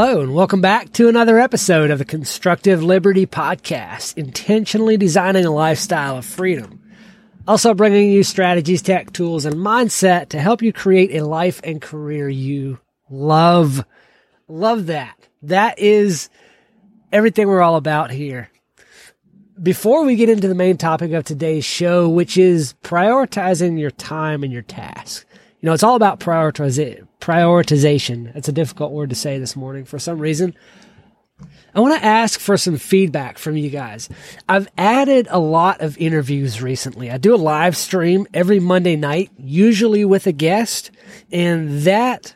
Hello, and welcome back to another episode of the Constructive Liberty Podcast, intentionally designing a lifestyle of freedom. Also bringing you strategies, tech tools, and mindset to help you create a life and career you love. Love that. That is everything we're all about here. Before we get into the main topic of today's show, which is prioritizing your time and your task. You know, it's all about prioritiza- prioritization. It's a difficult word to say this morning for some reason. I want to ask for some feedback from you guys. I've added a lot of interviews recently. I do a live stream every Monday night, usually with a guest, and that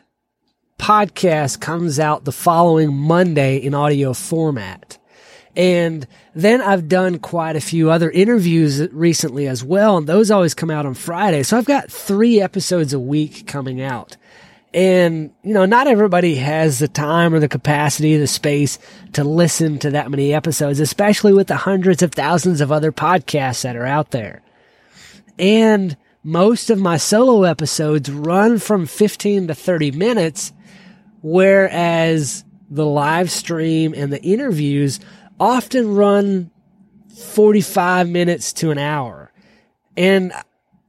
podcast comes out the following Monday in audio format. And then I've done quite a few other interviews recently as well, and those always come out on Friday. So I've got three episodes a week coming out. And, you know, not everybody has the time or the capacity, the space to listen to that many episodes, especially with the hundreds of thousands of other podcasts that are out there. And most of my solo episodes run from 15 to 30 minutes, whereas the live stream and the interviews often run 45 minutes to an hour. And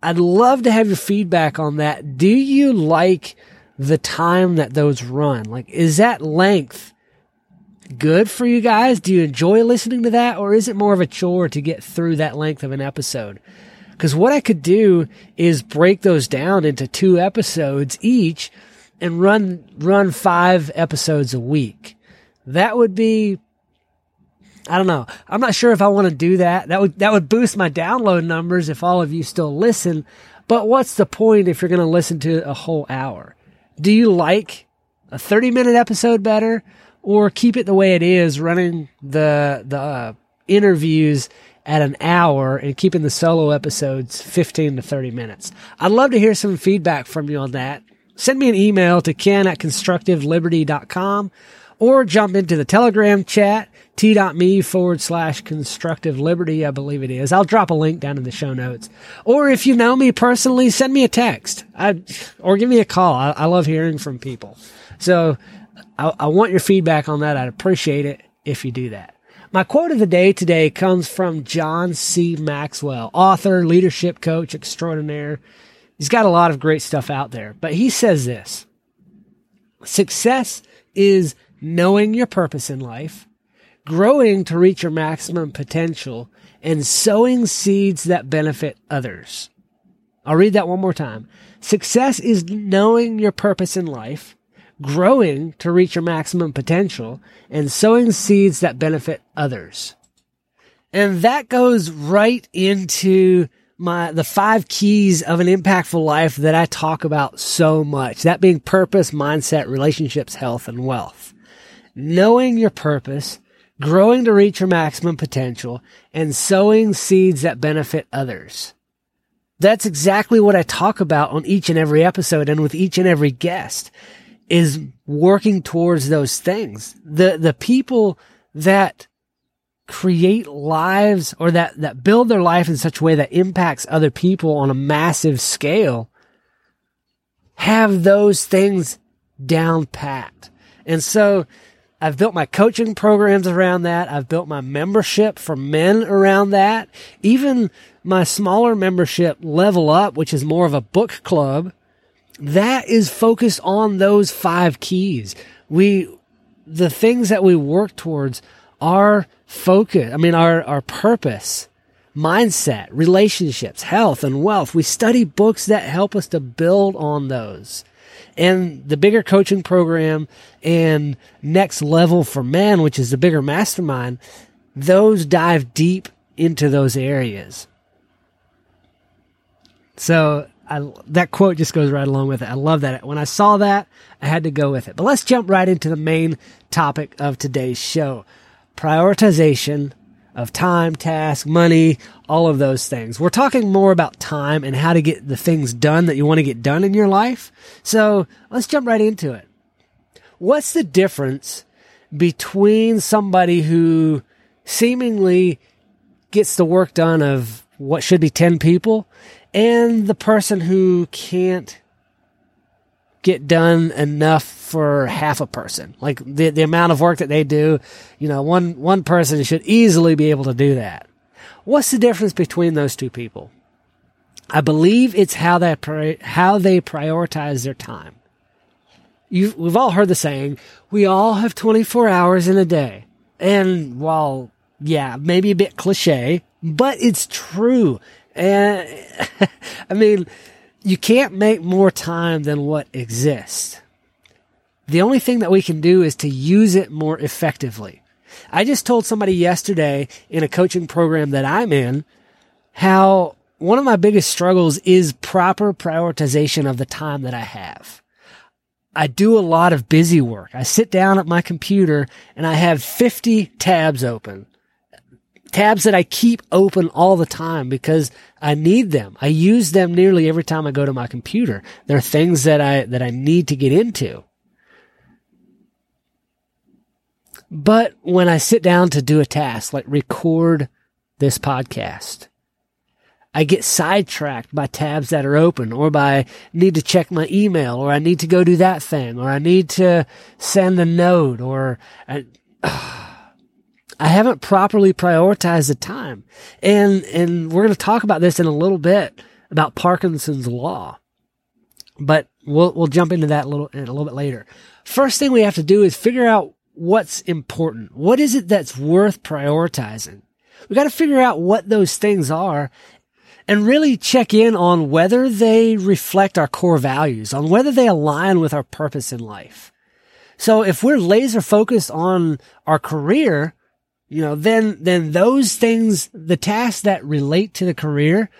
I'd love to have your feedback on that. Do you like the time that those run? Like, is that length good for you guys? Do you enjoy listening to that? Or is it more of a chore to get through that length of an episode? Because what I could do is break those down into two episodes each and run, run five episodes a week. That would be I don't know. I'm not sure if I want to do that. That would that would boost my download numbers if all of you still listen. But what's the point if you're going to listen to a whole hour? Do you like a 30 minute episode better or keep it the way it is running the the uh, interviews at an hour and keeping the solo episodes 15 to 30 minutes? I'd love to hear some feedback from you on that. Send me an email to ken at constructiveliberty.com or jump into the Telegram chat, t.me forward slash constructive liberty, I believe it is. I'll drop a link down in the show notes. Or if you know me personally, send me a text I, or give me a call. I, I love hearing from people. So I, I want your feedback on that. I'd appreciate it if you do that. My quote of the day today comes from John C. Maxwell, author, leadership coach extraordinaire. He's got a lot of great stuff out there, but he says this success is knowing your purpose in life, growing to reach your maximum potential, and sowing seeds that benefit others. I'll read that one more time. Success is knowing your purpose in life, growing to reach your maximum potential, and sowing seeds that benefit others. And that goes right into my the five keys of an impactful life that I talk about so much. That being purpose, mindset, relationships, health, and wealth. Knowing your purpose, growing to reach your maximum potential, and sowing seeds that benefit others. That's exactly what I talk about on each and every episode and with each and every guest is working towards those things. The, the people that create lives or that, that build their life in such a way that impacts other people on a massive scale have those things down pat. And so I've built my coaching programs around that. I've built my membership for men around that. Even my smaller membership level up, which is more of a book club, that is focused on those five keys. We, the things that we work towards our focus, I mean, our, our purpose, mindset, relationships, health and wealth. We study books that help us to build on those. And the bigger coaching program and next level for men, which is the bigger mastermind, those dive deep into those areas. So I, that quote just goes right along with it. I love that. When I saw that, I had to go with it. But let's jump right into the main topic of today's show prioritization of time, task, money, all of those things. We're talking more about time and how to get the things done that you want to get done in your life. So let's jump right into it. What's the difference between somebody who seemingly gets the work done of what should be 10 people and the person who can't get done enough for half a person. Like the, the amount of work that they do, you know, one, one person should easily be able to do that. What's the difference between those two people? I believe it's how they, how they prioritize their time. You've, we've all heard the saying, we all have 24 hours in a day. And while, yeah, maybe a bit cliche, but it's true. And I mean, you can't make more time than what exists. The only thing that we can do is to use it more effectively. I just told somebody yesterday in a coaching program that I'm in how one of my biggest struggles is proper prioritization of the time that I have. I do a lot of busy work. I sit down at my computer and I have 50 tabs open tabs that I keep open all the time because I need them. I use them nearly every time I go to my computer. There are things that I, that I need to get into. But when I sit down to do a task, like record this podcast, I get sidetracked by tabs that are open or by need to check my email or I need to go do that thing or I need to send a note or I, uh, I haven't properly prioritized the time. And, and we're going to talk about this in a little bit about Parkinson's law, but we'll, we'll jump into that a little, a little bit later. First thing we have to do is figure out what's important. What is it that's worth prioritizing? We got to figure out what those things are and really check in on whether they reflect our core values, on whether they align with our purpose in life. So if we're laser focused on our career, you know, then, then those things, the tasks that relate to the career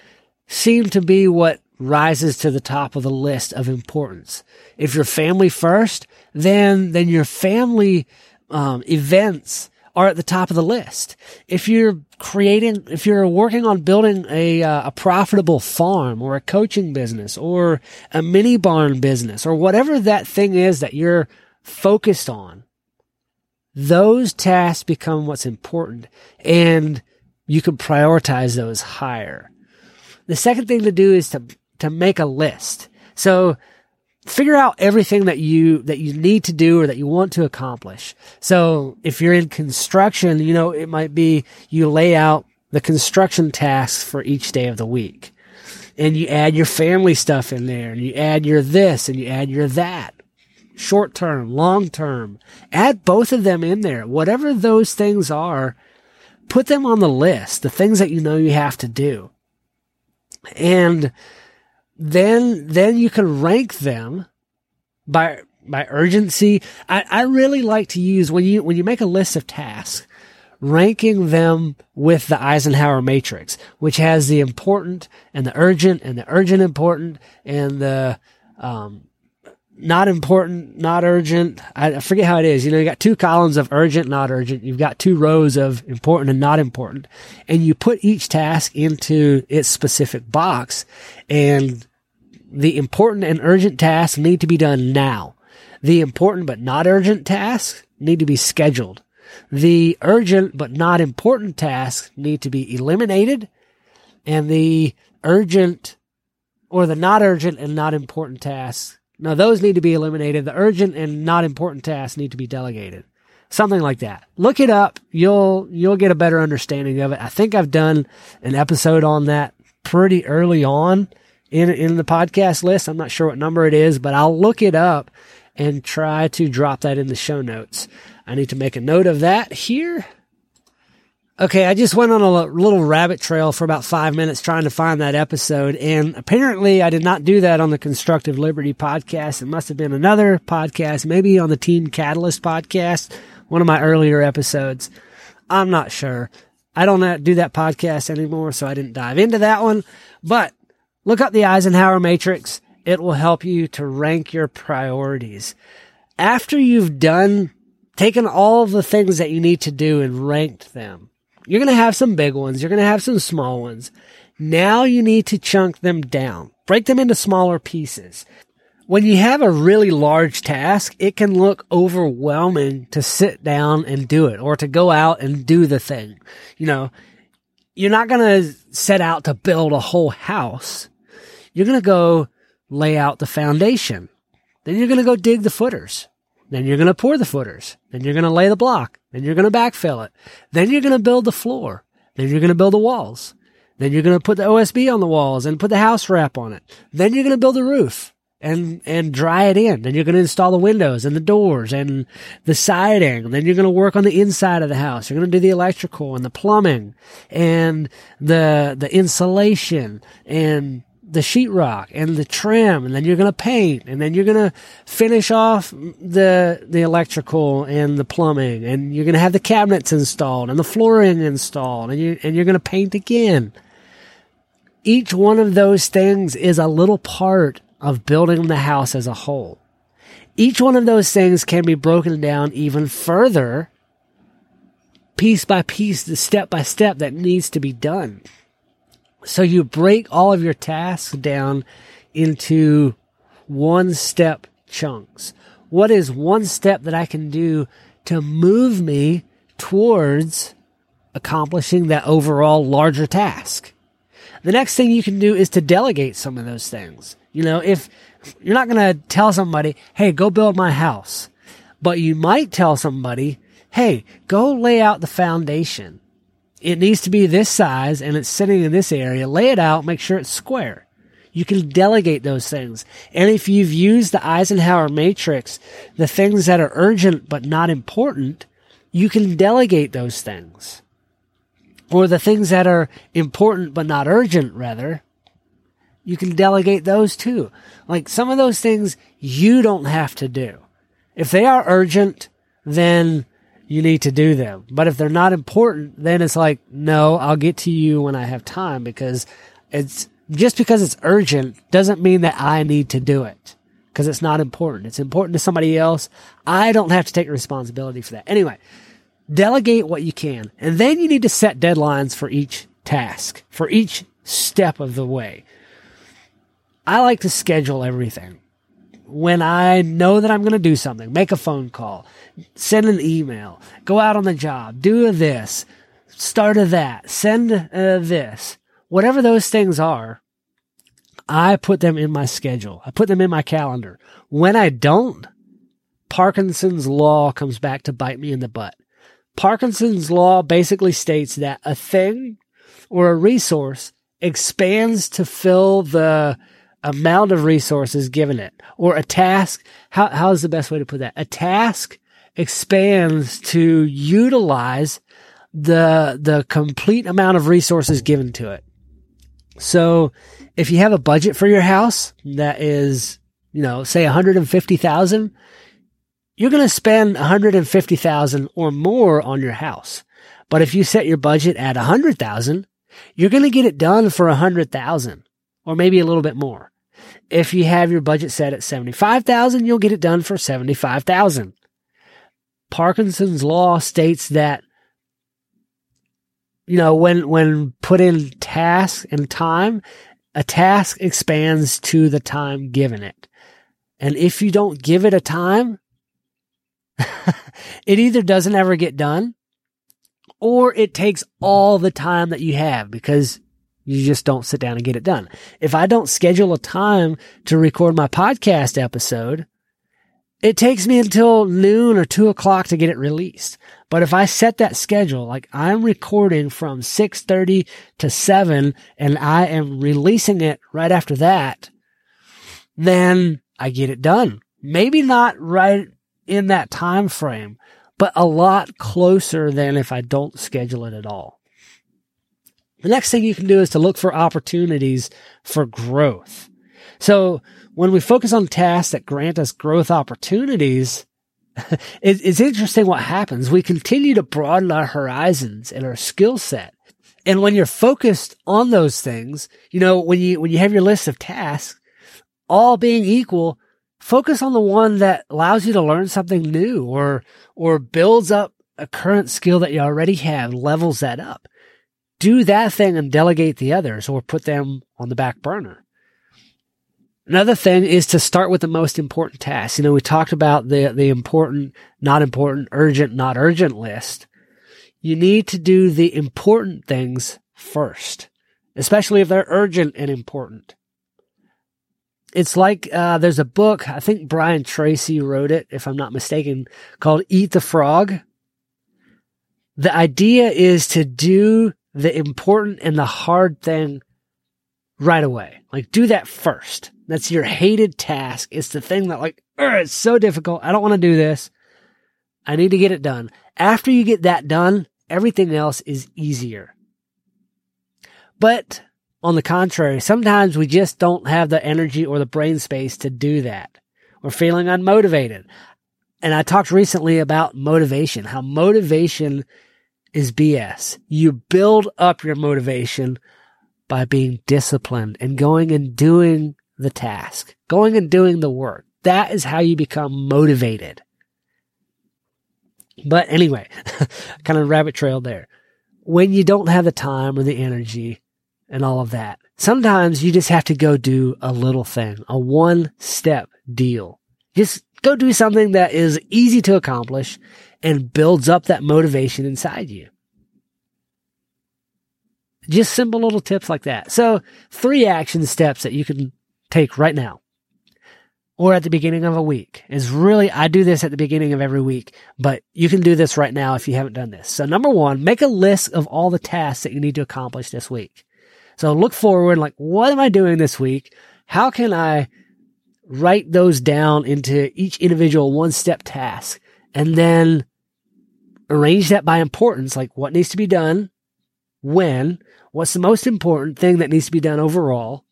seem to be what rises to the top of the list of importance. If you're family first, then, then your family, um, events are at the top of the list. If you're creating, if you're working on building a, uh, a profitable farm or a coaching business or a mini barn business or whatever that thing is that you're focused on, those tasks become what's important and you can prioritize those higher. The second thing to do is to, to make a list. So figure out everything that you, that you need to do or that you want to accomplish. So if you're in construction, you know, it might be you lay out the construction tasks for each day of the week and you add your family stuff in there and you add your this and you add your that short term, long term. Add both of them in there. Whatever those things are, put them on the list, the things that you know you have to do. And then, then you can rank them by, by urgency. I, I really like to use when you, when you make a list of tasks, ranking them with the Eisenhower matrix, which has the important and the urgent and the urgent important and the, um, not important, not urgent. I, forget how it is. You know, you got two columns of urgent, not urgent. You've got two rows of important and not important. And you put each task into its specific box and the important and urgent tasks need to be done now. The important but not urgent tasks need to be scheduled. The urgent but not important tasks need to be eliminated and the urgent or the not urgent and not important tasks now those need to be eliminated. The urgent and not important tasks need to be delegated. Something like that. Look it up. You'll, you'll get a better understanding of it. I think I've done an episode on that pretty early on in, in the podcast list. I'm not sure what number it is, but I'll look it up and try to drop that in the show notes. I need to make a note of that here. Okay, I just went on a little rabbit trail for about five minutes trying to find that episode. And apparently I did not do that on the Constructive Liberty podcast. It must have been another podcast, maybe on the Team Catalyst podcast, one of my earlier episodes. I'm not sure. I don't do that podcast anymore, so I didn't dive into that one. But look up the Eisenhower Matrix. It will help you to rank your priorities. After you've done, taken all the things that you need to do and ranked them, you're going to have some big ones. You're going to have some small ones. Now you need to chunk them down. Break them into smaller pieces. When you have a really large task, it can look overwhelming to sit down and do it or to go out and do the thing. You know, you're not going to set out to build a whole house. You're going to go lay out the foundation. Then you're going to go dig the footers. Then you're going to pour the footers. Then you're going to lay the block. Then you're going to backfill it. Then you're going to build the floor. Then you're going to build the walls. Then you're going to put the OSB on the walls and put the house wrap on it. Then you're going to build the roof and, and dry it in. Then you're going to install the windows and the doors and the siding. Then you're going to work on the inside of the house. You're going to do the electrical and the plumbing and the, the insulation and the sheetrock and the trim, and then you're going to paint, and then you're going to finish off the the electrical and the plumbing, and you're going to have the cabinets installed and the flooring installed, and you and you're going to paint again. Each one of those things is a little part of building the house as a whole. Each one of those things can be broken down even further, piece by piece, the step by step that needs to be done. So you break all of your tasks down into one step chunks. What is one step that I can do to move me towards accomplishing that overall larger task? The next thing you can do is to delegate some of those things. You know, if you're not going to tell somebody, Hey, go build my house, but you might tell somebody, Hey, go lay out the foundation it needs to be this size and it's sitting in this area. Lay it out, make sure it's square. You can delegate those things. And if you've used the Eisenhower matrix, the things that are urgent but not important, you can delegate those things. Or the things that are important but not urgent, rather, you can delegate those too. Like some of those things you don't have to do. If they are urgent, then you need to do them. But if they're not important, then it's like, no, I'll get to you when I have time because it's just because it's urgent doesn't mean that I need to do it because it's not important. It's important to somebody else. I don't have to take responsibility for that. Anyway, delegate what you can. And then you need to set deadlines for each task, for each step of the way. I like to schedule everything when I know that I'm going to do something, make a phone call, send an email, go out on the job, do this, start a that, send uh, this, whatever those things are, I put them in my schedule. I put them in my calendar. When I don't, Parkinson's law comes back to bite me in the butt. Parkinson's law basically states that a thing or a resource expands to fill the amount of resources given it or a task. How, how is the best way to put that? A task expands to utilize the, the complete amount of resources given to it. So if you have a budget for your house that is, you know, say 150,000, you're going to spend 150,000 or more on your house. But if you set your budget at 100,000, you're going to get it done for 100,000 or maybe a little bit more. If you have your budget set at 75,000, you'll get it done for 75,000. Parkinson's law states that you know, when when put in task and time, a task expands to the time given it. And if you don't give it a time, it either doesn't ever get done or it takes all the time that you have because you just don't sit down and get it done. If I don't schedule a time to record my podcast episode, it takes me until noon or two o'clock to get it released. But if I set that schedule, like I'm recording from 6.30 to 7 and I am releasing it right after that, then I get it done. Maybe not right in that time frame, but a lot closer than if I don't schedule it at all. The next thing you can do is to look for opportunities for growth. So when we focus on tasks that grant us growth opportunities, it's interesting what happens. We continue to broaden our horizons and our skill set. And when you're focused on those things, you know, when you, when you have your list of tasks, all being equal, focus on the one that allows you to learn something new or, or builds up a current skill that you already have, levels that up do that thing and delegate the others or put them on the back burner. Another thing is to start with the most important tasks. You know, we talked about the, the important, not important, urgent, not urgent list. You need to do the important things first, especially if they're urgent and important. it's like uh, there's a book, I think Brian Tracy wrote it, if I'm not mistaken, called Eat the Frog. The idea is to do the important and the hard thing right away. Like do that first. That's your hated task. It's the thing that like, it's so difficult. I don't want to do this. I need to get it done. After you get that done, everything else is easier. But on the contrary, sometimes we just don't have the energy or the brain space to do that. We're feeling unmotivated. And I talked recently about motivation, how motivation is BS. You build up your motivation by being disciplined and going and doing the task, going and doing the work. That is how you become motivated. But anyway, kind of rabbit trail there. When you don't have the time or the energy and all of that. Sometimes you just have to go do a little thing, a one step deal. Just go do something that is easy to accomplish and builds up that motivation inside you. Just simple little tips like that. So three action steps that you can take right now or at the beginning of a week is really, I do this at the beginning of every week, but you can do this right now if you haven't done this. So number one, make a list of all the tasks that you need to accomplish this week. So look forward, like, what am I doing this week? How can I write those down into each individual one step task and then arrange that by importance, like what needs to be done, when, what's the most important thing that needs to be done overall.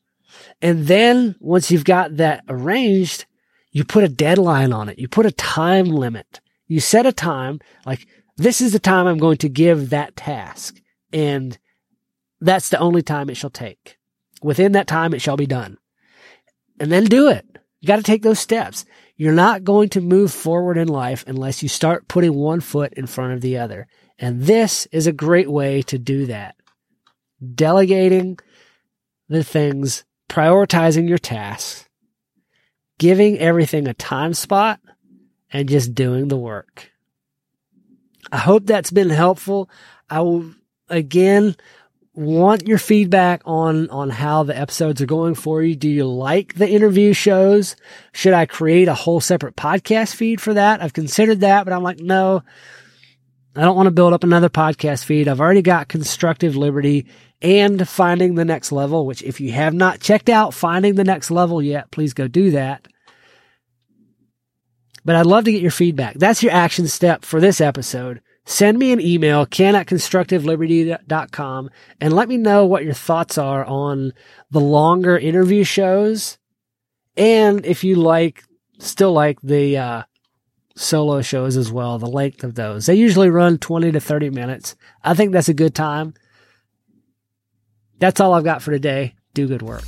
And then once you've got that arranged, you put a deadline on it. You put a time limit. You set a time, like, this is the time I'm going to give that task. And that's the only time it shall take. Within that time, it shall be done. And then do it. You got to take those steps. You're not going to move forward in life unless you start putting one foot in front of the other. And this is a great way to do that. Delegating the things, prioritizing your tasks, giving everything a time spot, and just doing the work. I hope that's been helpful. I will, again, want your feedback on on how the episodes are going for you. Do you like the interview shows? Should I create a whole separate podcast feed for that? I've considered that, but I'm like, no. I don't want to build up another podcast feed. I've already got Constructive Liberty and Finding the Next Level, which if you have not checked out Finding the Next Level yet, please go do that. But I'd love to get your feedback. That's your action step for this episode send me an email, ken at constructiveliberty.com, and let me know what your thoughts are on the longer interview shows. And if you like, still like the, uh, solo shows as well, the length of those. They usually run 20 to 30 minutes. I think that's a good time. That's all I've got for today. Do good work.